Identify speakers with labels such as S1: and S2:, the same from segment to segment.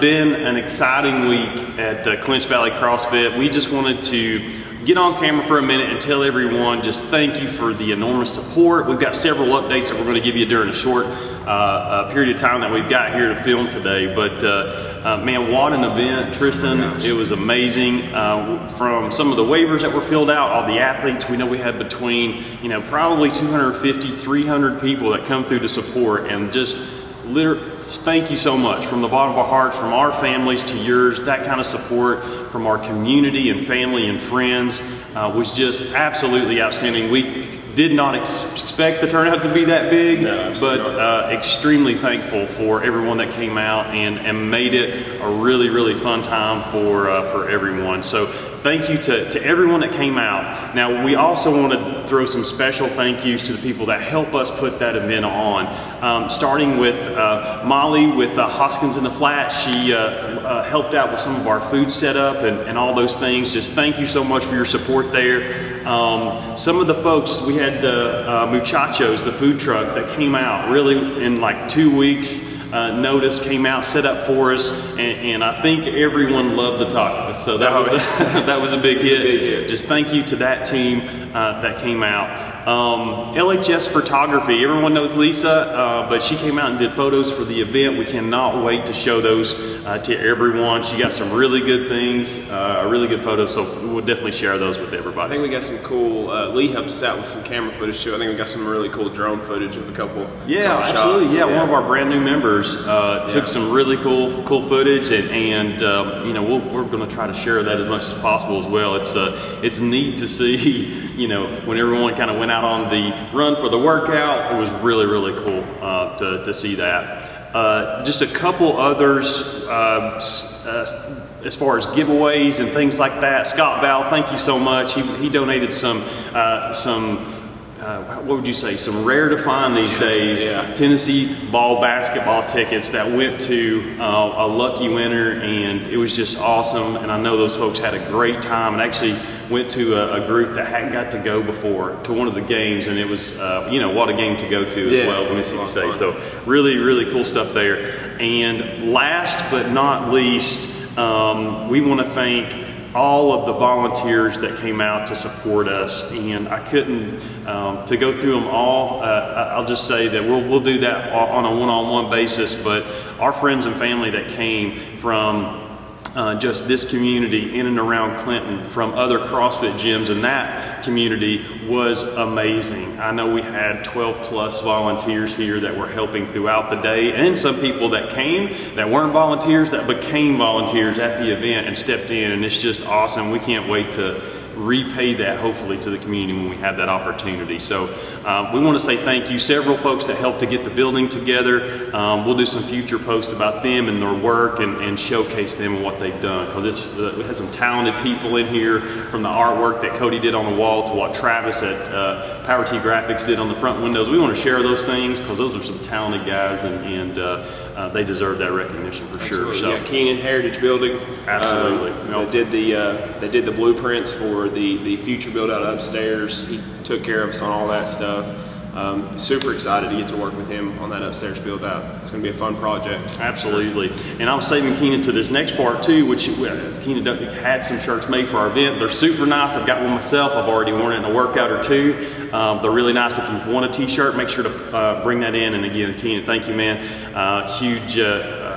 S1: been an exciting week at uh, Clinch Valley CrossFit. We just wanted to get on camera for a minute and tell everyone just thank you for the enormous support. We've got several updates that we're going to give you during a short uh, uh, period of time that we've got here to film today. But uh, uh man, what an event, Tristan. It was amazing. Uh, from some of the waivers that were filled out, all the athletes, we know we had between, you know, probably 250, 300 people that come through to support and just thank you so much from the bottom of our hearts, from our families to yours. That kind of support from our community and family and friends uh, was just absolutely outstanding. We did not ex expect the turnout to be that big, no, but uh, extremely thankful for everyone that came out and, and made it a really, really fun time for, uh, for everyone. So thank you to, to everyone that came out. Now, we also want to throw some special thank yous to the people that help us put that event on. Um, starting with uh, Molly with uh, Hoskins in the Flat. She uh, uh, helped out with some of our food setup and, and all those things. Just thank you so much for your support there. Um, some of the folks, we had uh, Muchachos, the food truck that came out really in like two weeks uh, notice came out, set up for us, and, and, I think everyone loved the tacos. So that was a, that was a big, hit. a big hit. Just thank you to that team uh, that came out. Um, LHS Photography, everyone knows Lisa, uh, but she came out and did photos for the event. We cannot wait to show those uh, to everyone. She got some really good things, uh, really good photos, so we'll definitely share those with everybody.
S2: I think we got some cool, uh, Lee helped us out with some camera footage too. I think we got some really cool drone footage of a couple
S1: Yeah, absolutely. Yeah, yeah, one of our brand new members uh, took yeah. some really cool cool footage, and, and um, you know, we we are going to try to share that as much as possible as well. It's, uh, it's neat to see, you know, when everyone kind of went out on the run for the workout. It was really, really cool uh, to, to see that. Uh, just a couple others uh, uh, as far as giveaways and things like that. Scott Val, thank you so much. He, he donated some uh, some uh, what would you say, some rare to find these days yeah. Tennessee Vol basketball tickets that went to uh, a lucky winner, and it was just awesome. And I know those folks had a great time, and actually went to a, a group that hadn't got to go before to one of the games, and it was, uh, you know, what a game to go to as yeah, well, Mississippi State. So really, really cool stuff there. And last but not least, um, we want to thank all of the volunteers that came out to support us and I couldn't um, to go through them all uh, I'll just say that we'll, we'll do that on a one-on-one -on -one basis but our friends and family that came from uh, just this community in and around Clinton from other CrossFit gyms and that community was amazing. I know we had 12 plus volunteers here that were helping throughout the day and some people that came that weren't volunteers that became volunteers at the event and stepped in and it's just awesome. We can't wait to repay that hopefully to the community when we have that opportunity. So uh, we want to say thank you. Several folks that helped to get the building together. Um, we'll do some future posts about them and their work and, and showcase them and what they've done because uh, we had some talented people in here from the artwork that Cody did on the wall to what Travis at uh, Power T Graphics did on the front windows. We want to share those things because those are some talented guys and, and uh, uh, they deserve that recognition for
S2: Absolutely.
S1: sure. So,
S2: yeah, Keenan Heritage Building.
S1: Absolutely.
S2: Um, they did the uh, they did the blueprints for the, the future build out upstairs. He took care of us on all that stuff. Um, super excited to get to work with him on that upstairs build out. It's going to be a fun project.
S1: Absolutely. And I was saving Keenan to this next part too, which Keenan had some shirts made for our event. They're super nice. I've got one myself. I've already worn it in a workout or two. Um, they're really nice. If you want a t-shirt, make sure to uh, bring that in. And again, Keenan, thank you, man. Uh, huge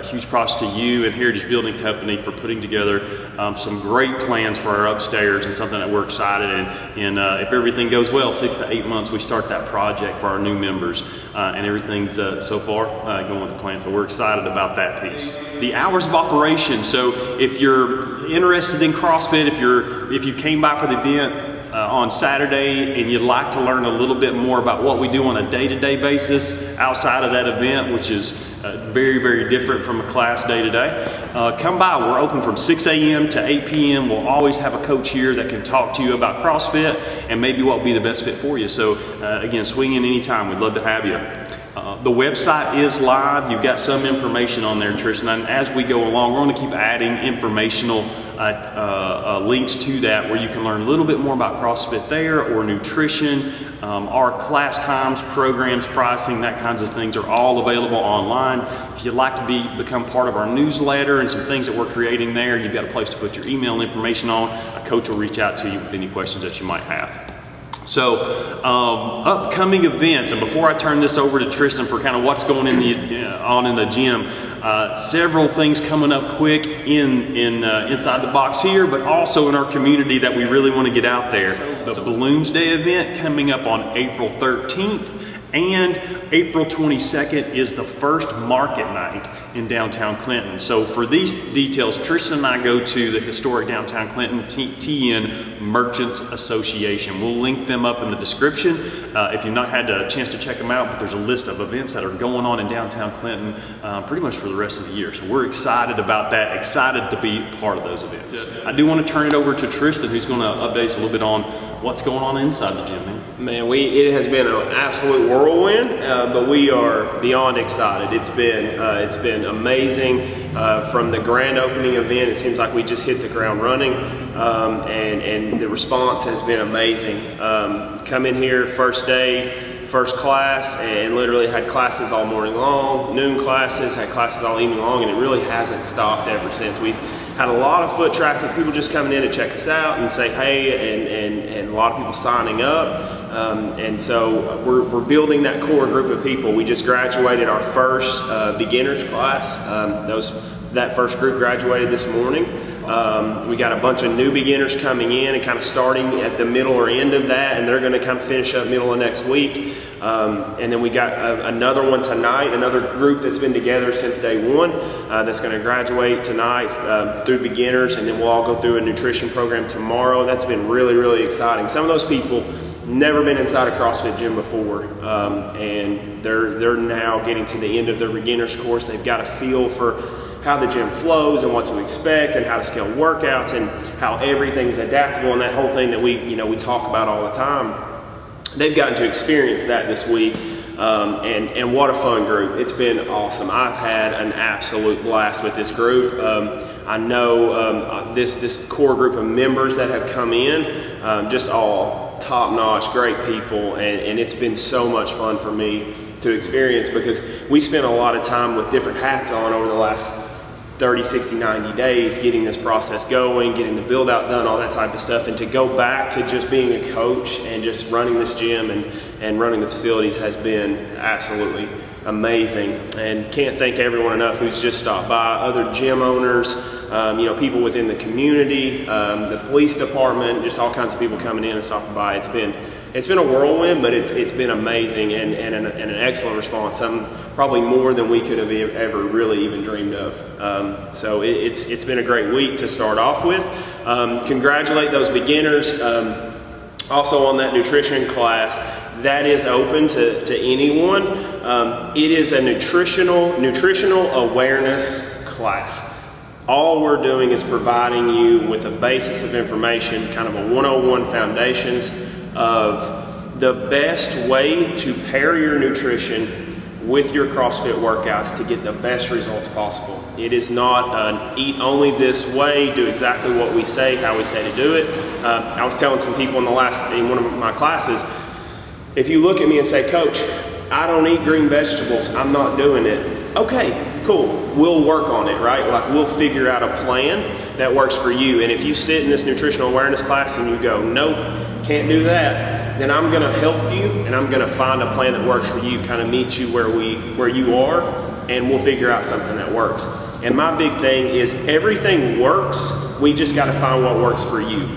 S1: uh, huge props to you and Heritage Building Company for putting together um, some great plans for our upstairs and something that we're excited in. And uh, if everything goes well, six to eight months, we start that project for our new members. Uh, and everything's uh, so far uh, going to plan. So we're excited about that piece. The hours of operation. So if you're interested in CrossFit, if you're if you came by for the event, uh, on Saturday and you'd like to learn a little bit more about what we do on a day-to-day basis outside of that event, which is uh, very, very different from a class day to day. Come by, we're open from 6 a.m. to 8 p.m. We'll always have a coach here that can talk to you about CrossFit and maybe what will be the best fit for you. So uh, again, swing in anytime, we'd love to have you. Uh, the website is live. You've got some information on there, Tristan. And as we go along, we're going to keep adding informational uh, uh, uh, links to that where you can learn a little bit more about CrossFit there or nutrition. Um, our class times, programs, pricing, that kinds of things are all available online. If you'd like to be become part of our newsletter and some things that we're creating there, you've got a place to put your email information on. A coach will reach out to you with any questions that you might have. So, um, upcoming events, and before I turn this over to Tristan for kind of what's going in the, uh, on in the gym, uh, several things coming up quick in, in uh, inside the box here, but also in our community that we really want to get out there. The Balloons Day event coming up on April 13th. And April 22nd is the first market night in downtown Clinton. So for these details, Tristan and I go to the historic downtown Clinton TN Merchants Association. We'll link them up in the description uh, if you've not had a chance to check them out, but there's a list of events that are going on in downtown Clinton uh, pretty much for the rest of the year. So we're excited about that, excited to be part of those events. I do want to turn it over to Tristan, who's going to update us a little bit on what's going on inside the gym, man.
S2: We it has been an absolute whirlwind, uh, but we are beyond excited. It's been uh, it's been amazing uh, from the grand opening event. It seems like we just hit the ground running, um, and and the response has been amazing. Um, come in here first day, first class, and literally had classes all morning long, noon classes, had classes all evening long, and it really hasn't stopped ever since. We've had a lot of foot traffic, people just coming in to check us out and say hey, and, and, and a lot of people signing up. Um, and so we're, we're building that core group of people. We just graduated our first uh, beginners class. Um, those, that first group graduated this morning. Um, we got a bunch of new beginners coming in and kind of starting at the middle or end of that, and they're going to of finish up middle of next week. Um, and then we got a, another one tonight, another group that's been together since day one uh, that's going to graduate tonight uh, through beginners, and then we'll all go through a nutrition program tomorrow. That's been really, really exciting. Some of those people never been inside a CrossFit gym before, um, and they're they're now getting to the end of their beginners course. They've got a feel for how the gym flows and what to expect and how to scale workouts and how everything's adaptable and that whole thing that we you know we talk about all the time. They've gotten to experience that this week. Um, and, and what a fun group. It's been awesome. I've had an absolute blast with this group. Um, I know um, this, this core group of members that have come in, um, just all top notch, great people, and, and it's been so much fun for me to experience because we spent a lot of time with different hats on over the last 30, 60, 90 days getting this process going, getting the build out done, all that type of stuff. And to go back to just being a coach and just running this gym and, and running the facilities has been absolutely amazing. And can't thank everyone enough who's just stopped by, other gym owners, um, you know, people within the community, um, the police department, just all kinds of people coming in and stopping by. It's been it's been a whirlwind, but it's it's been amazing and, and, an, and an excellent response. Probably more than we could have ever really even dreamed of. Um, so it, it's it's been a great week to start off with. Um, congratulate those beginners. Um, also on that nutrition class, that is open to, to anyone. Um, it is a nutritional nutritional awareness class. All we're doing is providing you with a basis of information, kind of a 101 foundations of the best way to pair your nutrition with your CrossFit workouts to get the best results possible. It is not an eat only this way, do exactly what we say, how we say to do it. Uh, I was telling some people in the last, in one of my classes, if you look at me and say, Coach, I don't eat green vegetables, I'm not doing it. Okay, cool. We'll work on it, right? Like we'll figure out a plan that works for you. And if you sit in this nutritional awareness class and you go, nope, can't do that, then I'm gonna help you and I'm gonna find a plan that works for you, kind of meet you where we where you are, and we'll figure out something that works. And my big thing is everything works, we just gotta find what works for you.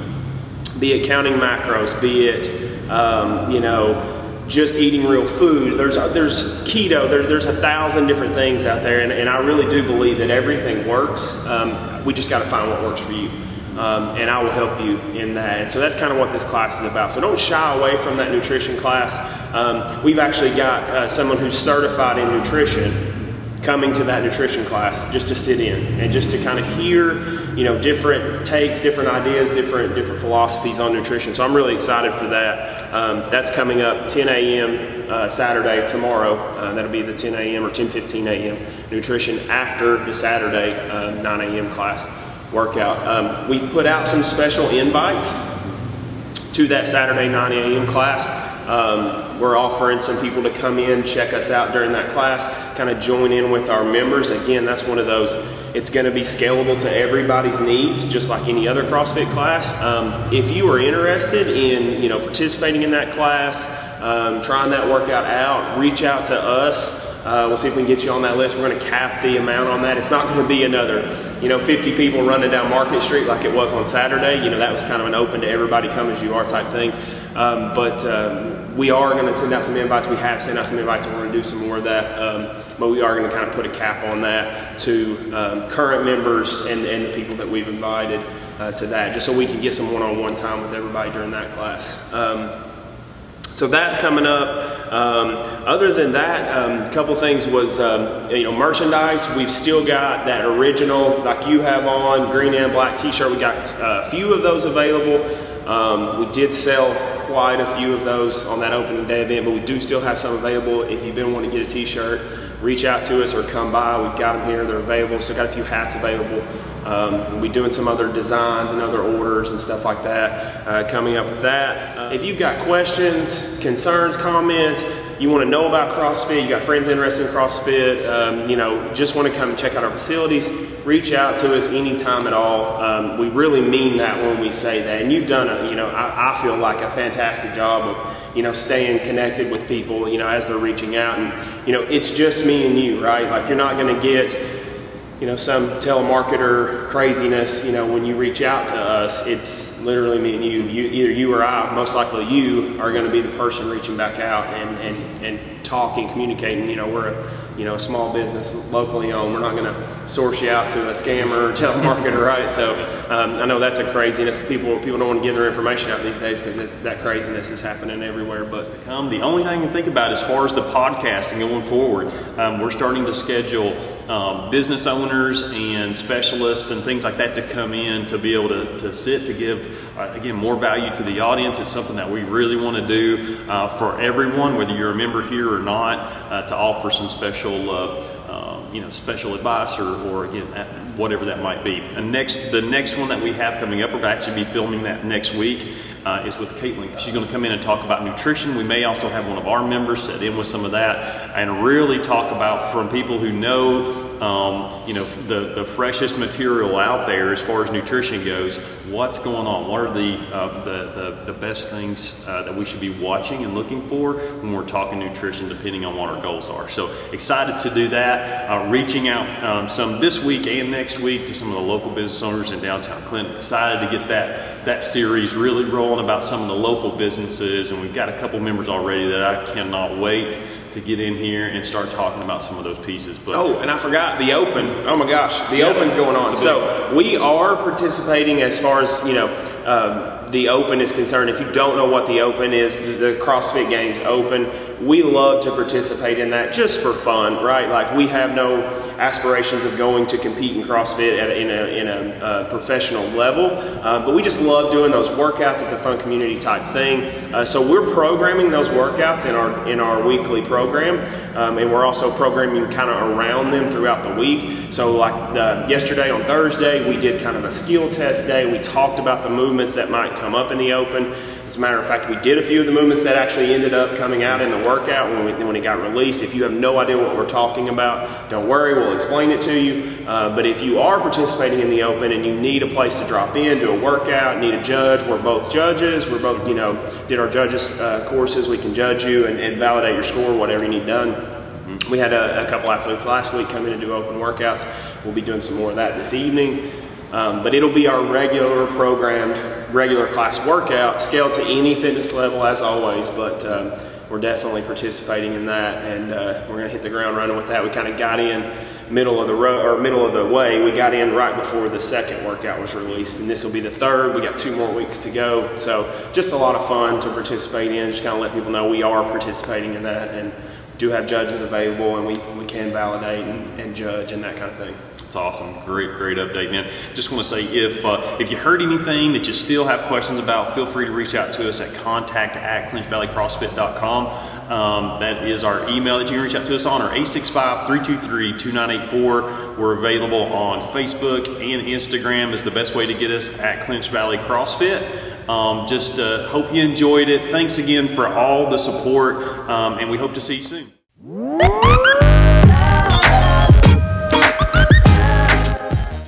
S2: Be it counting macros, be it um, you know, just eating real food. There's there's keto. There's there's a thousand different things out there, and, and I really do believe that everything works. Um, we just got to find what works for you um, and I will help you in that. And so that's kind of what this class is about. So don't shy away from that nutrition class. Um, we've actually got uh, someone who's certified in nutrition coming to that nutrition class just to sit in and just to kind of hear, you know, different takes, different ideas, different different philosophies on nutrition. So I'm really excited for that. Um, that's coming up 10 a.m. Uh, Saturday tomorrow. Uh, that'll be the 10 a.m. or 10:15 a.m. nutrition after the Saturday um, 9 a.m. class workout. Um, we've put out some special invites to that Saturday 9 a.m. class. Um, we're offering some people to come in, check us out during that class, kind of join in with our members. Again, that's one of those, it's going to be scalable to everybody's needs, just like any other CrossFit class. Um, if you are interested in, you know, participating in that class, um, trying that workout out, reach out to us. Uh, we'll see if we can get you on that list. We're going to cap the amount on that. It's not going to be another, you know, 50 people running down Market Street like it was on Saturday. You know, that was kind of an open to everybody come as you are type thing. Um, but um, we are going to send out some invites. We have sent out some invites, and we're going to do some more of that. Um, but we are going to kind of put a cap on that to um, current members and, and the people that we've invited uh, to that, just so we can get some one-on-one time with everybody during that class. So that's coming up. Um, other than that, um, a couple things was, um, you know, merchandise. We've still got that original, like you have on, green and black t-shirt. We got uh, a few of those available. Um, we did sell quite a few of those on that opening day event, but we do still have some available. If you've been wanting to get a t-shirt, reach out to us or come by. We've got them here, they're available. Still got a few hats available. Um, we'll doing some other designs and other orders and stuff like that uh, coming up with that. Uh, if you've got questions, concerns, comments, you want to know about CrossFit, you got friends interested in CrossFit, um, you know, just want to come check out our facilities, reach out to us anytime at all. Um, we really mean that when we say that. And you've done a, you know, I, I, feel like a fantastic job of, you know, staying connected with people, you know, as they're reaching out. And, you know, it's just me and you, right? Like you're not going to get, you know, some telemarketer craziness, you know, when you reach out to us, it's literally me and you. you either you or I, most likely you, are going to be the person reaching back out and, and, and talking, communicating. You know, we're a, you know, a small business, locally owned. We're not going to source you out to a scammer or telemarketer, right? So um, I know that's a craziness. People people don't want to give their information out these days because that craziness is happening everywhere. But
S1: to come, the only thing to think about as far as the podcasting going forward, um, we're starting to schedule um, business owners and specialists and things like that to come in to be able to, to sit to give uh, again more value to the audience. It's something that we really want to do uh, for everyone, whether you're a member here or not, uh, to offer some special. Uh, um, you know, special advice or, or again, whatever that might be. And next, the next one that we have coming up, we're actually be filming that next week, uh, is with Caitlin. She's going to come in and talk about nutrition. We may also have one of our members set in with some of that and really talk about from people who know um, you know, the, the freshest material out there as far as nutrition goes, what's going on? What are the, uh, the, the, the, best things uh, that we should be watching and looking for when we're talking nutrition, depending on what our goals are. So excited to do that. Uh, reaching out um, some this week and next week to some of the local business owners in downtown Clinton. Excited to get that, that series really rolling about some of the local businesses. And we've got a couple members already that I cannot wait to get in here and start talking about some of those pieces.
S2: But oh, and I forgot the Open. Oh my gosh, the yeah, Open's going on. So we are participating as far as you know. Um, the Open is concerned, if you don't know what the Open is, the CrossFit Games Open, we love to participate in that just for fun, right? Like we have no aspirations of going to compete in CrossFit at, in a, in a uh, professional level, uh, but we just love doing those workouts. It's a fun community type thing. Uh, so we're programming those workouts in our in our weekly program, um, and we're also programming kind of around them throughout the week. So like uh, yesterday on Thursday, we did kind of a skill test day. We talked about the movements that might come up in the open. As a matter of fact, we did a few of the movements that actually ended up coming out in the workout when, we, when it got released. If you have no idea what we're talking about, don't worry, we'll explain it to you. Uh, but if you are participating in the open and you need a place to drop in, do a workout, need a judge, we're both judges. We're both, you know, did our judges uh, courses. We can judge you and, and validate your score, whatever you need done. We had a, a, couple athletes last week come in and do open workouts. We'll be doing some more of that this evening. Um, but it'll be our regular programmed, regular class workout, scaled to any fitness level as always, but um, we're definitely participating in that and uh, we're gonna hit the ground running with that. We kind of got in middle of the road or middle of the way. We got in right before the second workout was released and this will be the third. We got two more weeks to go. So just a lot of fun to participate in, just kind of let people know we are participating in that and do have judges available, and we, we can validate and, and judge and that kind of thing.
S1: It's awesome. Great, great update, man. Just want to say if uh, if you heard anything that you still have questions about, feel free to reach out to us at contact at clinchvalleycrossfit.com. Um, that is our email that you can reach out to us on, or 865-323-2984. We're available on Facebook and Instagram is the best way to get us at Clinch Valley CrossFit. Um, just uh, hope you enjoyed it. Thanks again for all the support, um, and we hope to see you soon.